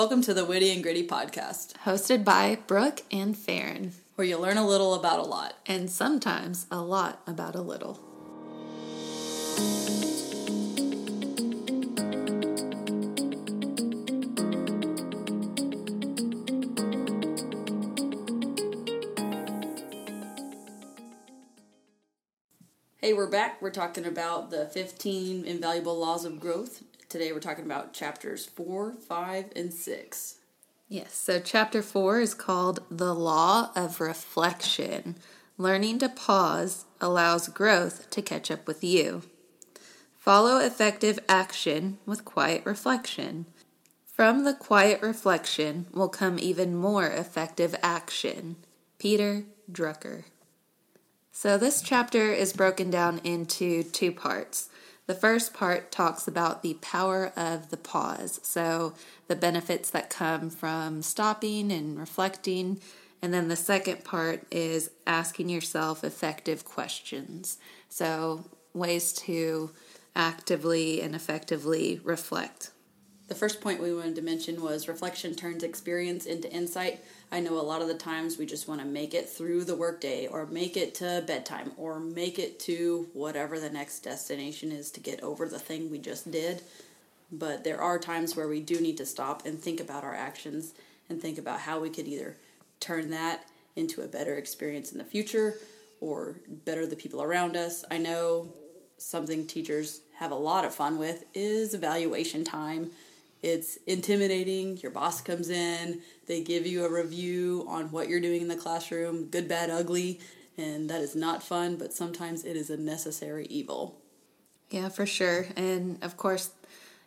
Welcome to the Witty and Gritty podcast, hosted by Brooke and Farron, where you learn a little about a lot. and sometimes a lot about a little. Hey, we're back. We're talking about the 15 invaluable laws of growth. Today we're talking about chapters 4, 5, and 6. Yes, so chapter four is called The Law of Reflection. Learning to pause allows growth to catch up with you. Follow effective action with quiet reflection. From the quiet reflection will come even more effective action. Peter Drucker. So, this chapter is broken down into two parts. The first part talks about the power of the pause, so the benefits that come from stopping and reflecting. And then the second part is asking yourself effective questions. So, ways to actively and effectively reflect. The first point we wanted to mention was reflection turns experience into insight. I know a lot of the times we just want to make it through the workday or make it to bedtime or make it to whatever the next destination is to get over the thing we just did. But there are times where we do need to stop and think about our actions and think about how we could either turn that into a better experience in the future or better the people around us. I know something teachers have a lot of fun with is evaluation time it's intimidating. Your boss comes in, they give you a review on what you're doing in the classroom, good, bad, ugly, and that is not fun, but sometimes it is a necessary evil. Yeah, for sure. And of course,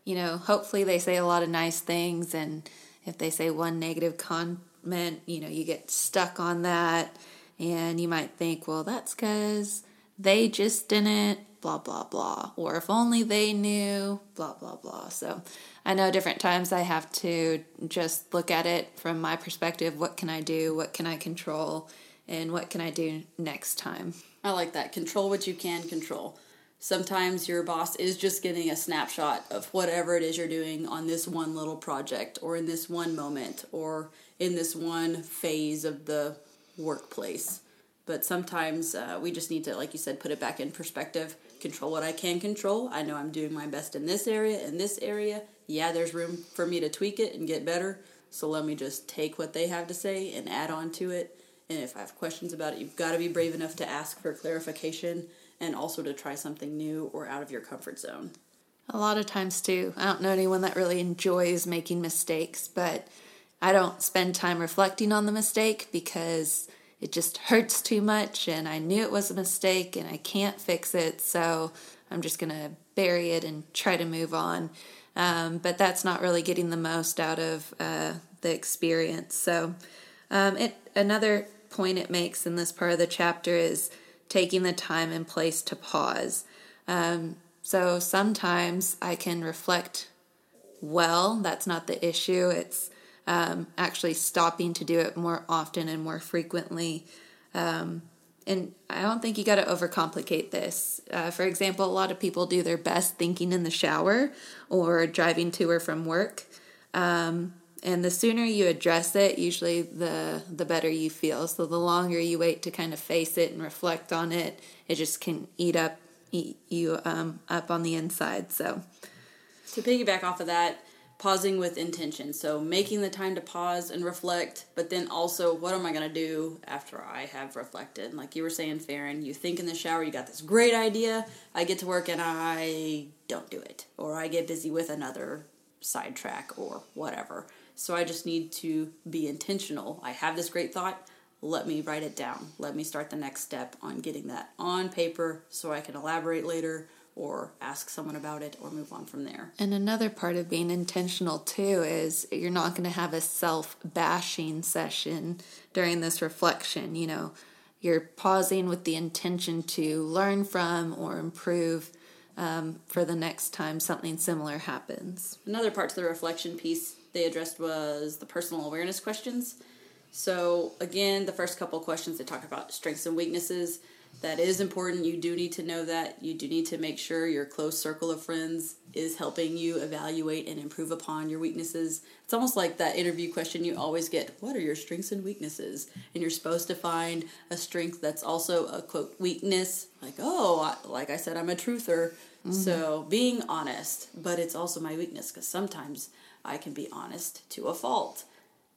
you know, hopefully they say a lot of nice things, and if they say one negative comment, you know, you get stuck on that, and you might think, well, that's because they just didn't blah blah blah. Or if only they knew blah blah blah. So i know different times i have to just look at it from my perspective. What can i do? What can i control? And what can i do next time? I like that. Control what you can control. Sometimes your boss is just getting a snapshot of whatever it is you're doing on this one little project or in this one moment or in this one phase of the workplace but sometimes uh, we just need to like you said put it back in perspective control what i can control. I know i'm doing my best in this area in this area. Yeah there's room for me to tweak it and get better. So let me just take what they have to say and add on to it. And if i have questions about it you've got to be brave enough to ask for clarification and also to try something new or out of your comfort zone. A lot of times too i don't know anyone that really enjoys making mistakes but i don't spend time reflecting on the mistake because it just hurts too much and I knew it was a mistake and I can't fix it, so I'm just going to bury it and try to move on. Um, but that's not really getting the most out of uh, the experience. So, um, it another point it makes in this part of the chapter is taking the time and place to pause. Um, so sometimes I can reflect well. That's not the issue. It's um, actually stopping to do it more often and more frequently. Um, and I don't think you got to overcomplicate this. Uh, for example, a lot of people do their best thinking in the shower or driving to or from work. Um, and the sooner you address it, usually the the better you feel. So the longer you wait to kind of face it and reflect on it, it just can eat up eat you um, up on the inside. So to piggyback off of that, pausing with intention. So making the time to pause and reflect, but then also what am I going to do after I have reflected? Like you were saying, Farron, you think in the shower, you got this great idea. I get to work and I don't do it, or I get busy with another sidetrack or whatever. So I just need to be intentional. I have this great thought. Let me write it down. Let me start the next step on getting that on paper so I can elaborate later or ask someone about it or move on from there. And another part of being intentional too is you're not going to have a self bashing session during this reflection. You know, you're pausing with the intention to learn from or improve um, for the next time something similar happens. Another part to the reflection piece they addressed was the personal awareness questions. So, again, the first couple questions they talk about strengths and weaknesses that is important. You do need to know that. You do need to make sure your close circle of friends is helping you evaluate and improve upon your weaknesses. It's almost like that interview question you always get What are your strengths and weaknesses? And you're supposed to find a strength that's also a quote weakness. Like, oh, like I said, I'm a truther. Mm-hmm. So being honest, but it's also my weakness because sometimes I can be honest to a fault.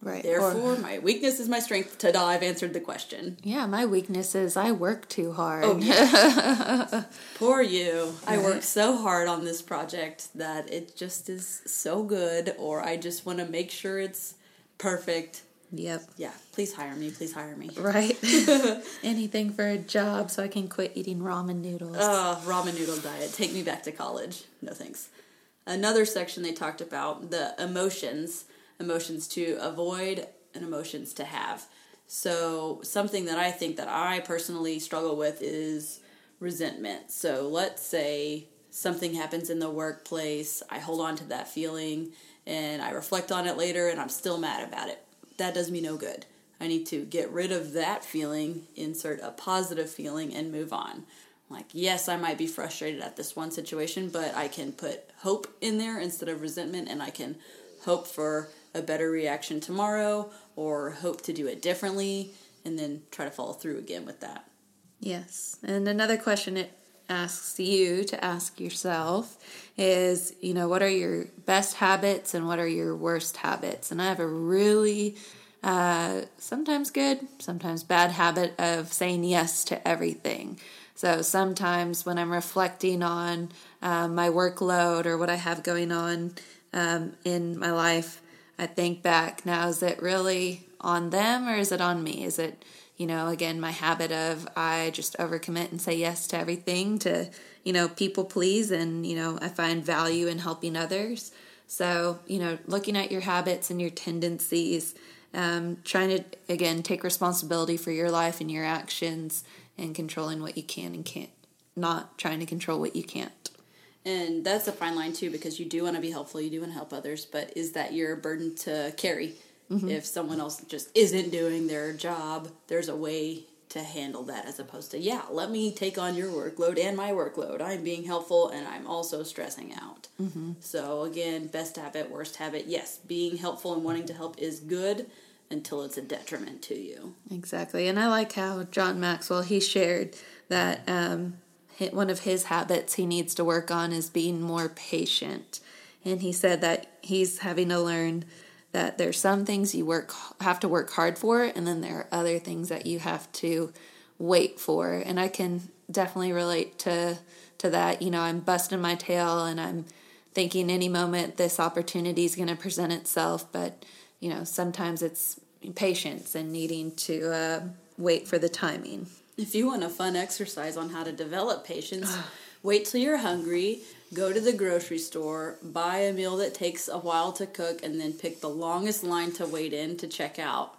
Right. Therefore, or, my weakness is my strength. Ta da, I've answered the question. Yeah, my weakness is I work too hard. Oh, yeah. Poor you. I work so hard on this project that it just is so good, or I just want to make sure it's perfect. Yep. Yeah, please hire me. Please hire me. Right. Anything for a job so I can quit eating ramen noodles. Uh, ramen noodle diet. Take me back to college. No thanks. Another section they talked about the emotions emotions to avoid and emotions to have. So, something that I think that I personally struggle with is resentment. So, let's say something happens in the workplace, I hold on to that feeling and I reflect on it later and I'm still mad about it. That does me no good. I need to get rid of that feeling, insert a positive feeling, and move on. Like, yes, I might be frustrated at this one situation, but I can put hope in there instead of resentment, and I can hope for a better reaction tomorrow or hope to do it differently and then try to follow through again with that. Yes. And another question it asks you to ask yourself is, you know, what are your best habits and what are your worst habits? And I have a really uh, sometimes good, sometimes bad habit of saying yes to everything. So sometimes when I'm reflecting on uh, my workload or what I have going on um, in my life, I think back now, is it really on them or is it on me? Is it, you know, again, my habit of I just overcommit and say yes to everything to, you know, people please and, you know, I find value in helping others. So, you know, looking at your habits and your tendencies, um, trying to, again, take responsibility for your life and your actions and controlling what you can and can't, not trying to control what you can't and that's a fine line too because you do want to be helpful you do want to help others but is that your burden to carry mm-hmm. if someone else just isn't doing their job there's a way to handle that as opposed to yeah let me take on your workload and my workload i'm being helpful and i'm also stressing out mm-hmm. so again best habit worst habit yes being helpful and wanting to help is good until it's a detriment to you exactly and i like how john maxwell he shared that um, one of his habits he needs to work on is being more patient. And he said that he's having to learn that there's some things you work have to work hard for and then there are other things that you have to wait for. And I can definitely relate to to that. You know, I'm busting my tail and I'm thinking any moment this opportunity is going to present itself, but you know, sometimes it's patience and needing to uh, wait for the timing. If you want a fun exercise on how to develop patience, wait till you're hungry, go to the grocery store, buy a meal that takes a while to cook, and then pick the longest line to wait in to check out.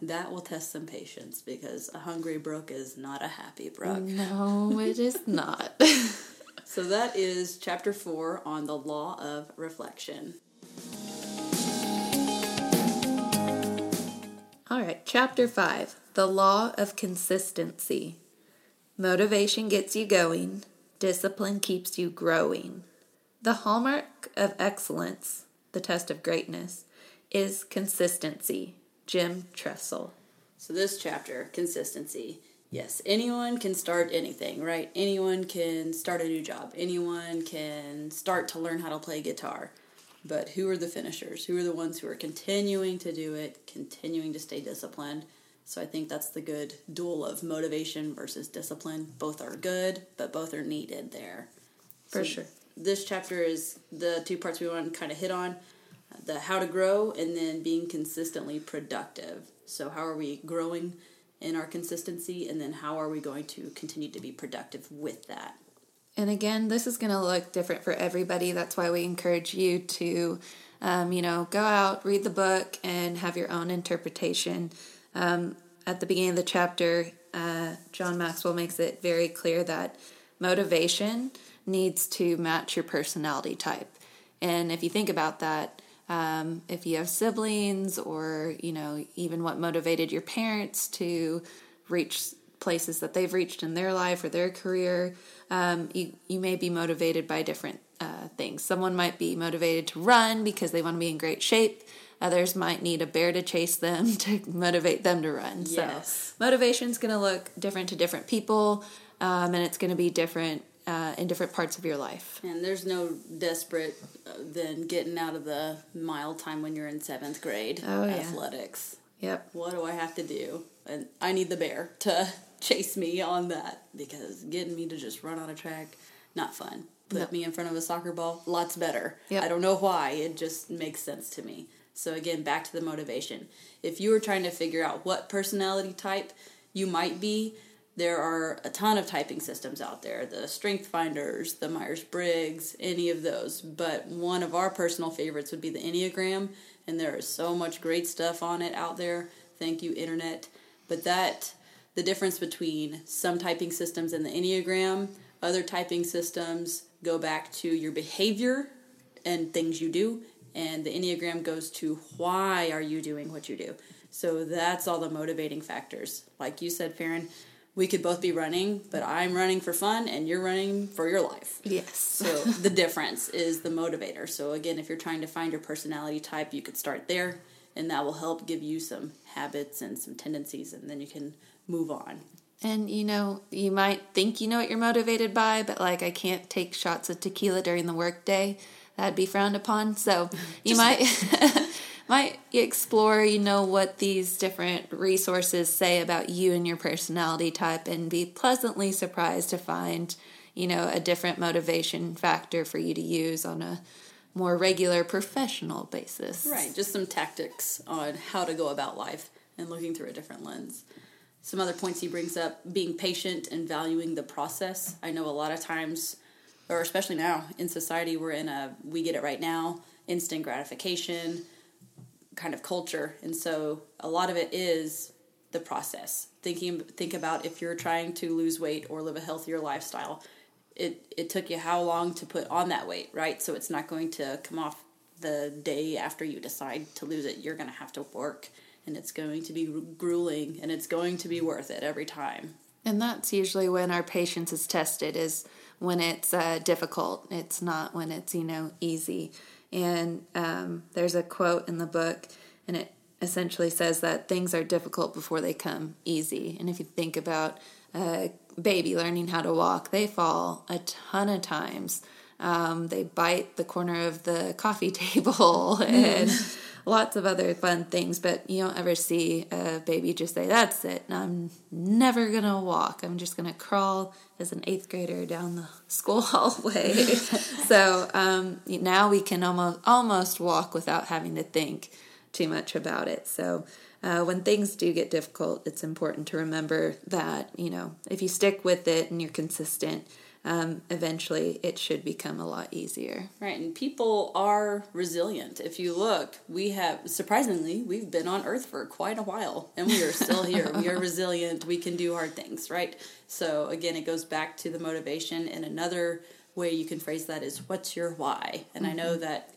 That will test some patience because a hungry Brooke is not a happy Brooke. No, it is not. so that is chapter four on the law of reflection. All right, chapter 5 The Law of Consistency. Motivation gets you going, discipline keeps you growing. The hallmark of excellence, the test of greatness, is consistency. Jim Tressel. So, this chapter, consistency. Yes, anyone can start anything, right? Anyone can start a new job. Anyone can start to learn how to play guitar. But who are the finishers? Who are the ones who are continuing to do it, continuing to stay disciplined? So I think that's the good duel of motivation versus discipline. Both are good, but both are needed there. For so sure. This chapter is the two parts we want to kind of hit on the how to grow and then being consistently productive. So, how are we growing in our consistency, and then how are we going to continue to be productive with that? And again, this is going to look different for everybody. That's why we encourage you to, um, you know, go out, read the book, and have your own interpretation. Um, at the beginning of the chapter, uh, John Maxwell makes it very clear that motivation needs to match your personality type. And if you think about that, um, if you have siblings or, you know, even what motivated your parents to reach places that they've reached in their life or their career. Um, you, you may be motivated by different uh, things. Someone might be motivated to run because they want to be in great shape. Others might need a bear to chase them to motivate them to run. Yes. So motivation is going to look different to different people, um, and it's going to be different uh, in different parts of your life. And there's no desperate uh, than getting out of the mile time when you're in seventh grade Oh, yeah. athletics. Yep. What do I have to do? And I need the bear to chase me on that because getting me to just run on a track, not fun. Put me in front of a soccer ball, lots better. Yep. I don't know why, it just makes sense to me. So again, back to the motivation. If you are trying to figure out what personality type you might be, there are a ton of typing systems out there. The strength finders the myers-briggs any of those. But one of our personal favorites would be the enneagram and there is so much great stuff on it out there. Thank you internet. But that the difference between some typing systems and the enneagram other typing systems go back to your behavior and things you do and the enneagram goes to why are you doing what you do? So that's all the motivating factors. Like you said farron we could both be running but i'm running for fun and you're running for your life. Yes. so the difference is the motivator. So again if you're trying to find your personality type you could start there and that will help give you some habits and some tendencies and then you can move on. And you know, you might think you know what you're motivated by, but like I can't take shots of tequila during the workday. That'd be frowned upon. So you might might explore, you know, what these different resources say about you and your personality type and be pleasantly surprised to find, you know, a different motivation factor for you to use on a more regular professional basis. Right, just some tactics on how to go about life and looking through a different lens. Some other points he brings up being patient and valuing the process. I know a lot of times, or especially now in society, we're in a we get it right now, instant gratification kind of culture. And so a lot of it is the process. Thinking think about if you're trying to lose weight or live a healthier lifestyle. It it took you how long to put on that weight, right? So it's not going to come off the day after you decide to lose it. You're going to have to work and it's going to be grueling and it's going to be worth it every time. And that's usually when our patience is tested, is when it's uh, difficult. It's not when it's, you know, easy. And um, there's a quote in the book, and it essentially says that things are difficult before they come easy. And if you think about a baby learning how to walk, they fall a ton of times. Um, they bite the corner of the coffee table and lots of other fun things, but you don't ever see a baby just say, That's it, I'm never gonna walk. I'm just gonna crawl as an eighth grader down the school hallway. so um, now we can almost almost walk without having to think too much about it. So uh, when things do get difficult, it's important to remember that, you know, if you stick with it and you're consistent, um, eventually it should become a lot easier. Right, and people are resilient. If you look, we have surprisingly we've been on Earth for quite a while, and we are still here. we are resilient. We can do hard things, right? So again, it goes back to the motivation. And another way you can phrase that is, "What's your why?" And I know that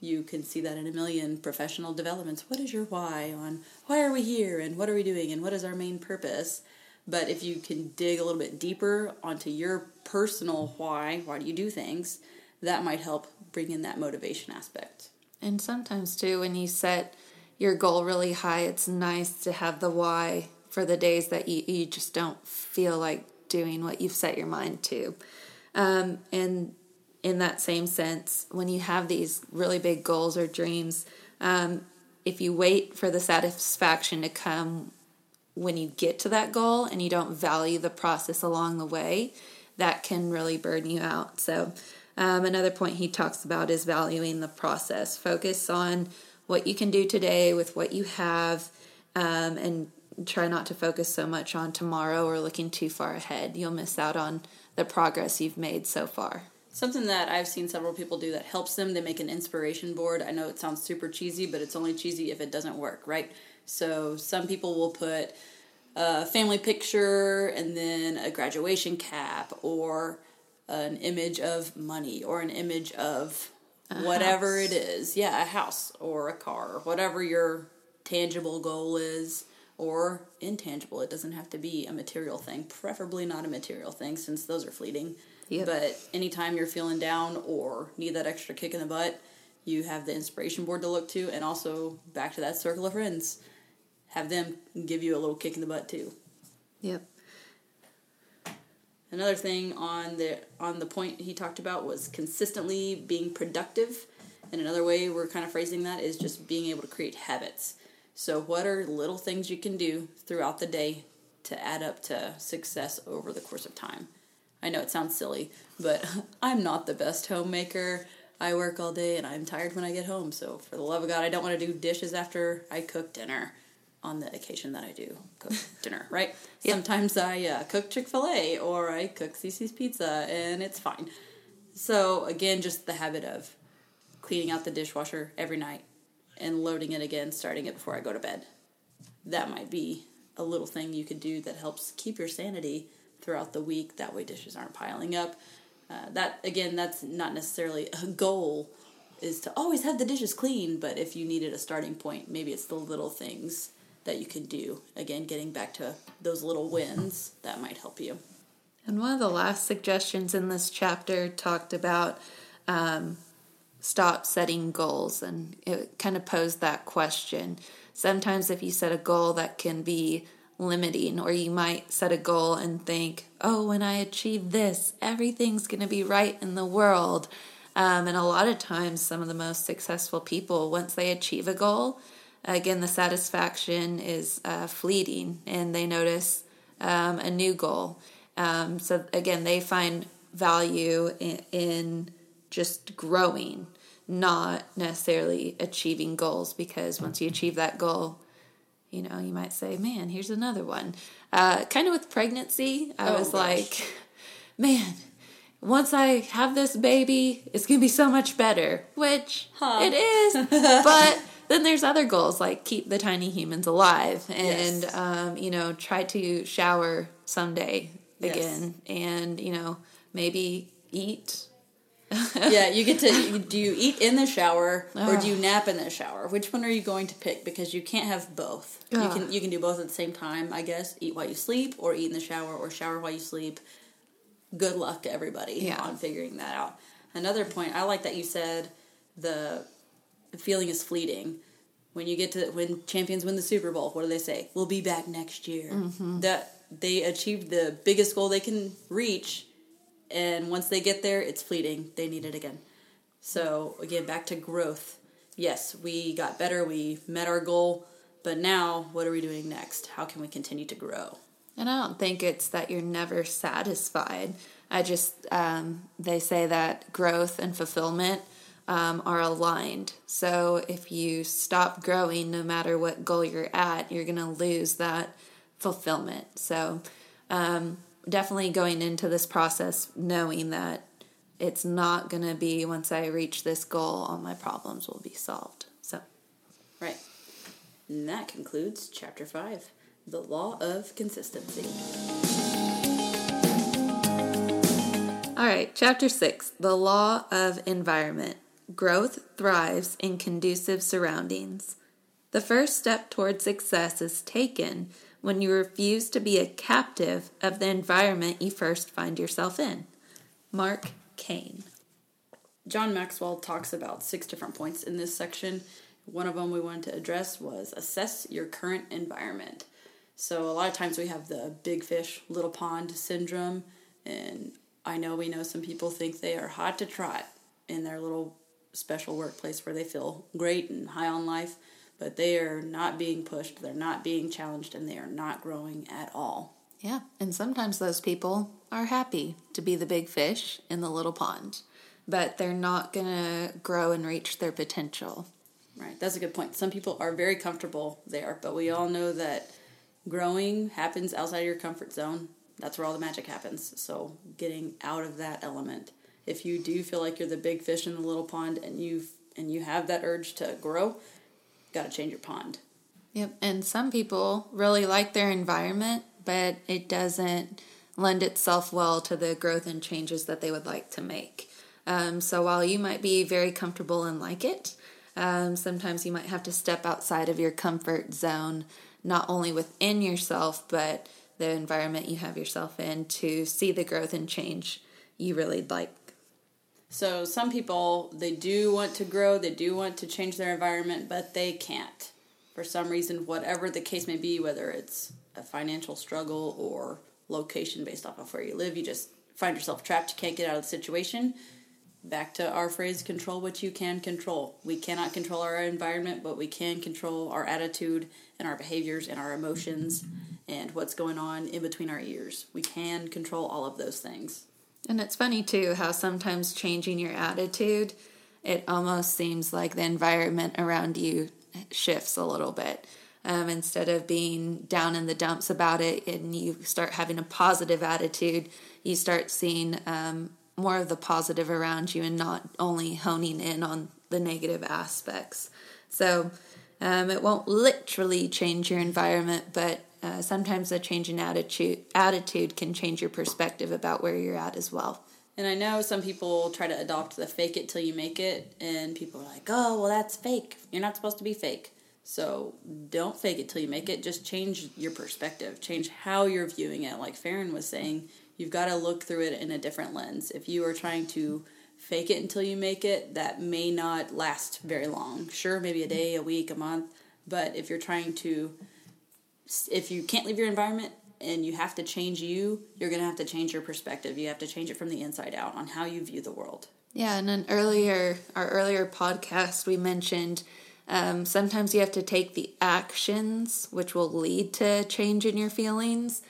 you can see that in a million professional developments. What is your why on why are we here and what are we doing and what is our main purpose? But if you can dig a little bit deeper onto your personal why, why do you do things, that might help bring in that motivation aspect. And sometimes, too, when you set your goal really high, it's nice to have the why for the days that you, you just don't feel like doing what you've set your mind to. Um, and in that same sense, when you have these really big goals or dreams, um, if you wait for the satisfaction to come when you get to that goal and you don't value the process along the way, that can really burn you out. So, um, another point he talks about is valuing the process. Focus on what you can do today with what you have, um, and try not to focus so much on tomorrow or looking too far ahead. You'll miss out on the progress you've made so far. Something that I've seen several people do that helps them, they make an inspiration board. I know it sounds super cheesy, but it's only cheesy if it doesn't work, right? So some people will put a family picture and then a graduation cap or an image of money or an image of whatever house. it is. Yeah, a house or a car or whatever your tangible goal is or intangible. It doesn't have to be a material thing, preferably not a material thing since those are fleeting. Yep. But anytime you're feeling down or need that extra kick in the butt, you have the inspiration board to look to, and also back to that circle of friends. Have them give you a little kick in the butt too. Yep. Another thing on the on the point he talked about was consistently being productive. And another way we're kind of phrasing that is just being able to create habits. So what are little things you can do throughout the day to add up to success over the course of time? I know it sounds silly, but I'm not the best homemaker. I work all day and I'm tired when I get home. So for the love of God, I don't want to do dishes after I cook dinner on the occasion that I do cook dinner, right? Yep. Sometimes I uh, cook Chick fil A or I cook Cici's Pizza and it's fine. So, again, just the habit of cleaning out the dishwasher every night and loading it again, starting it before I go to bed. That might be a little thing you could do that helps keep your sanity throughout the week. That way, dishes aren't piling up. Uh, that, again, that's not necessarily a goal is to always have the dishes clean, but if you needed a starting point, maybe it's the little things that you can do. Again, getting back to those little wins, that might help you. And one of the last suggestions in this chapter talked about um, stop setting goals, and it kind of posed that question. Sometimes, if you set a goal that can be limiting, or you might set a goal and think, oh, when I achieve this, everything's going to be right in the world. Um, and a lot of times, some of the most successful people, once they achieve a goal, again, the satisfaction is uh, fleeting and they notice um, a new goal. Um, so, again, they find value in, in just growing, not necessarily achieving goals, because once you achieve that goal, you know, you might say, man, here's another one. Uh, kind of with pregnancy, I Oh, was gosh. like, man, once I have this baby, it's going to be so much better, which Huh. it is. but then there's other goals like keep the tiny humans alive and, Yes. um, you know, try to shower someday Yes. again and, you know, maybe eat. yeah, you get to do you eat in the shower or do you nap in the shower? Which one are you going to pick? Because you can't have both. You can you can do both at the same time, I guess. Eat while you sleep, or eat in the shower, or shower while you sleep. Good luck to everybody Yeah. on figuring that out. Another point, I like that you said the the feeling is fleeting. When you get to when champions win the Super Bowl, what do they say? We'll be back next year. Mm-hmm. That they achieved the biggest goal they can reach, and once they get there, it's fleeting. They need it again. So again, back to growth. Yes, we got better. We met our goal, but now what are we doing next? How can we continue to grow? And I don't think it's that you're never satisfied. I just, um, they say that growth and fulfillment um, are aligned. So if you stop growing, no matter what goal you're at, you're going to lose that fulfillment. So um, definitely going into this process knowing that it's not going to be once I reach this goal, all my problems will be solved. So. Right. And that concludes chapter five, the law of consistency. All right, chapter six The Law of Environment. Growth thrives in conducive surroundings. The first step toward success is taken when you refuse to be a captive of the environment you first find yourself in. Mark Caine. John Maxwell talks about six different points in this section. One of them we wanted to address was assess your current environment. So, a lot of times we have the big fish, little pond syndrome, and I know we know some people think they are hot to trot in their little special workplace where they feel great and high on life, but they are not being pushed, they're not being challenged, and they are not growing at all. Yeah, and sometimes those people are happy to be the big fish in the little pond, but they're not going to grow and reach their potential. Right, that's a good point. Some people are very comfortable there, but we all know that growing happens outside of your comfort zone. That's where all the magic happens. So, getting out of that element. If you do feel like you're the big fish in the little pond and you and you have that urge to grow, got to change your pond. Yep, and some people really like their environment, but it doesn't lend itself well to the growth and changes that they would like to make. Um, so while you might be very comfortable and like it, Um, sometimes you might have to step outside of your comfort zone, not only within yourself, but the environment you have yourself in to see the growth and change you really like. So some people they do want to grow, they do want to change their environment, but they can't. For some reason, whatever the case may be, whether it's a financial struggle or location based off of where you live, you just find yourself trapped, you can't get out of the situation. Back to our phrase control what you can control. We cannot control our environment, but we can control our attitude and our behaviors and our emotions and what's going on in between our ears. We can control all of those things. And it's funny too how sometimes changing your attitude, it almost seems like the environment around you shifts a little bit. Um, instead of being down in the dumps about it and you start having a positive attitude, you start seeing um, more of the positive around you and not only honing in on the negative aspects. So um, it won't literally change your environment, but uh, sometimes a change in attitude attitude can change your perspective about where you're at as well. And I know some people try to adopt the fake it till you make it, and people are like, oh, well, that's fake. You're not supposed to be fake. So don't fake it till you make it. Just change your perspective, change how you're viewing it. Like Farron was saying, you've got to look through it in a different lens. If you are trying to fake it until you make it, that may not last very long. Sure, maybe a day, a week, a month. But if you're trying to if you can't leave your environment and you have to change you, you're going to have to change your perspective. You have to change it from the inside out on how you view the world. Yeah, and an earlier our earlier podcast we mentioned um, sometimes you have to take the actions which will lead to change in your feelings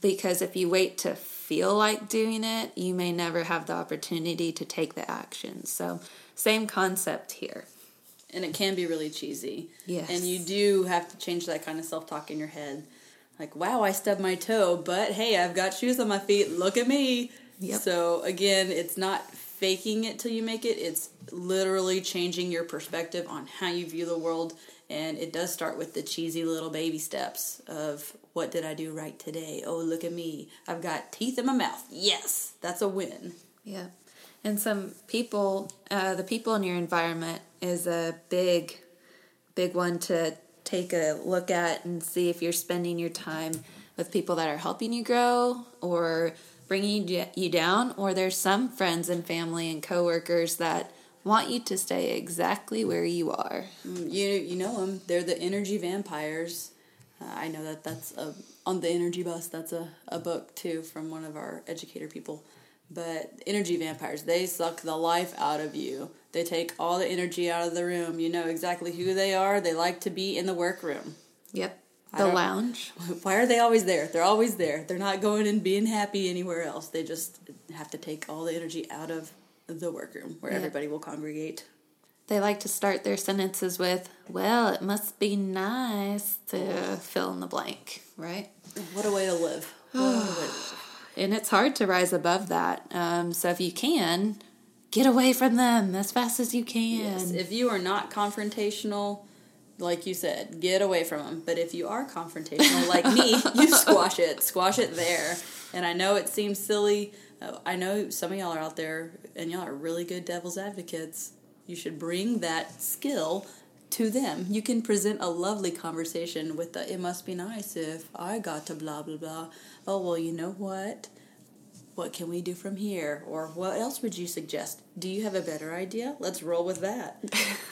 because if you wait to feel like doing it, you may never have the opportunity to take the actions. So, same concept here and it can be really cheesy. Yes. And you do have to change that kind of self talk in your head. Like, wow, I stubbed my toe, but hey, I've got shoes on my feet. Look at me. Yep. So, again, it's not faking it till you make it, it's literally changing your perspective on how you view the world. And it does start with the cheesy little baby steps of what did I do right today? Oh, look at me. I've got teeth in my mouth. Yes, that's a win. Yeah. And some people, uh, the people in your environment is a big, big one to take a look at and see if you're spending your time with people that are helping you grow or bringing you down, or there's some friends and family and coworkers that want you to stay exactly where you are. Mm, you you know them. They're the energy vampires. Uh, I know that that's a, on the energy bus. That's a, a book too from one of our educator people. But energy vampires, they suck the life out of you. They take all the energy out of the room. You know exactly who they are. They like to be in the workroom. Yep. The lounge. Why are they always there? They're always there. They're not going and being happy anywhere else. They just have to take all the energy out of the workroom where yep. everybody will congregate. They like to start their sentences with, well, it must be nice to fill in the blank, right? What a way to live. and it's hard to rise above that. Um, so if you can, get away from them as fast as you can. Yes, if you are not confrontational, like you said, get away from them. But if you are confrontational, like me, you squash it, squash it there. And I know it seems silly. I know some of y'all are out there, and y'all are really good devil's advocates. You should bring that skill to them. You can present a lovely conversation with the, it must be nice if I got to blah, blah, blah. Oh, well, you know what? What can we do from here? Or what else would you suggest? Do you have a better idea? Let's roll with that.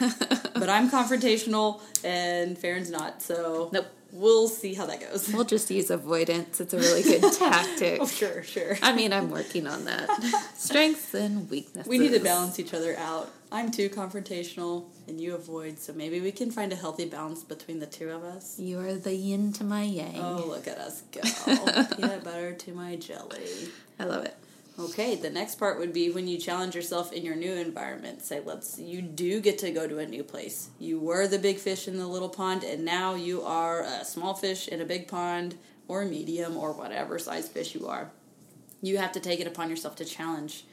but I'm confrontational and Farron's not, so nope. We'll see how that goes. We'll just use avoidance. It's a really good oh, tactic. oh, sure, sure. I mean, I'm working on that. Strengths and weaknesses. We need to balance each other out. I'm too confrontational and you avoid, so maybe we can find a healthy balance between the two of us. You are the yin to my yang. Oh, look at us go. Peanut butter to my jelly. I love it. Okay, the next part would be when you challenge yourself in your new environment. Say, let's, you do get to go to a new place. You were the big fish in the little pond, and now you are a small fish in a big pond, or medium, or whatever size fish you are. You have to take it upon yourself to challenge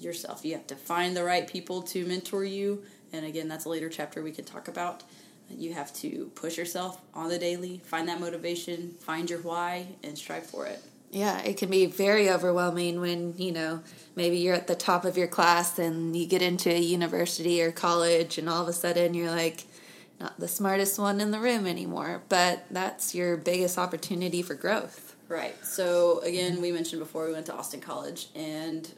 yourself. You have to find the right people to mentor you, and again, that's a later chapter we could talk about. You have to push yourself on the daily, find that motivation, find your why, and strive for it. Yeah, it can be very overwhelming when, you know, maybe you're at the top of your class and you get into a university or college and all of a sudden you're like not the smartest one in the room anymore, but that's your biggest opportunity for growth. Right. So again, we mentioned before we went to Austin College and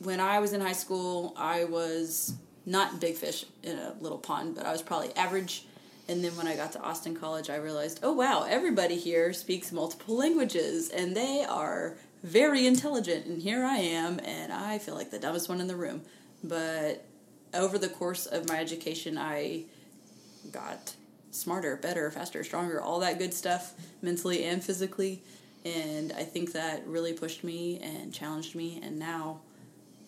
when I was in high school, I was not big fish in a little pond, but I was probably average. And then when I got to Austin College, I realized, oh wow, everybody here speaks multiple languages and they are very intelligent. And here I am, and I feel like the dumbest one in the room. But over the course of my education, I got smarter, better, faster, stronger, all that good stuff, mentally and physically. And I think that really pushed me and challenged me. And now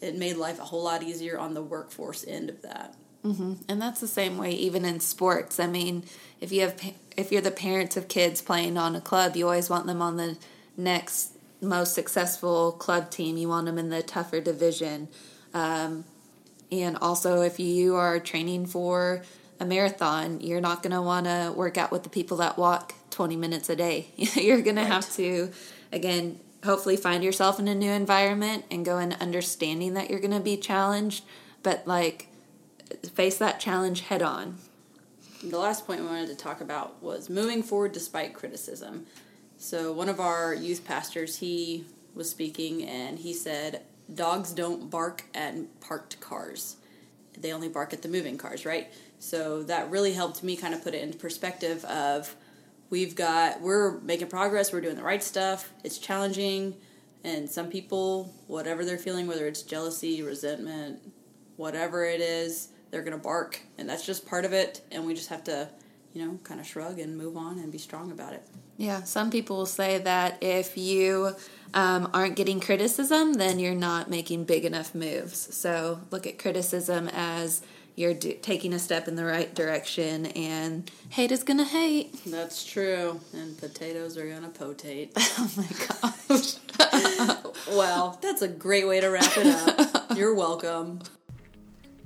it made life a whole lot easier on the workforce end of that. Mm-hmm. And that's the same way even in sports. I mean, if you have if you're the parents of kids playing on a club, you always want them on the next most successful club team. You want them in the tougher division. Um, and also, if you are training for a marathon, you're not going to want to work out with the people that walk 20 minutes a day. you're going right. to have to, again, hopefully find yourself in a new environment and go in understanding that you're going to be challenged, but like face that challenge head on. The last point we wanted to talk about was moving forward despite criticism. So, one of our youth pastors, he was speaking and he said, Dogs don't bark at parked cars. They only bark at the moving cars, right? So, that really helped me kind of put it into perspective of we've got we're making progress we're doing the right stuff it's challenging and some people whatever they're feeling whether it's jealousy resentment whatever it is they're going to bark and that's just part of it and we just have to you know kind of shrug and move on and be strong about it. Yeah some people will say that if you um, aren't getting criticism then you're not making big enough moves. So look at criticism as you're do- taking a step in the right direction and hate is gonna hate. That's true. And potatoes are gonna potate. Oh my gosh. Well that's a great way to wrap it up. You're welcome.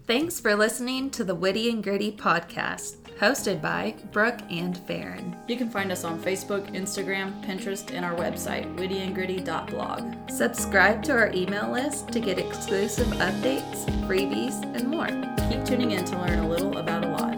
Thanks for listening to the witty and gritty podcast hosted by Brooke and Farron. You can find us on Facebook, Instagram, Pinterest, and our website, wittyandgritty.blog. Subscribe to our email list to get exclusive updates, freebies, and more. Keep tuning in to learn a little about a lot.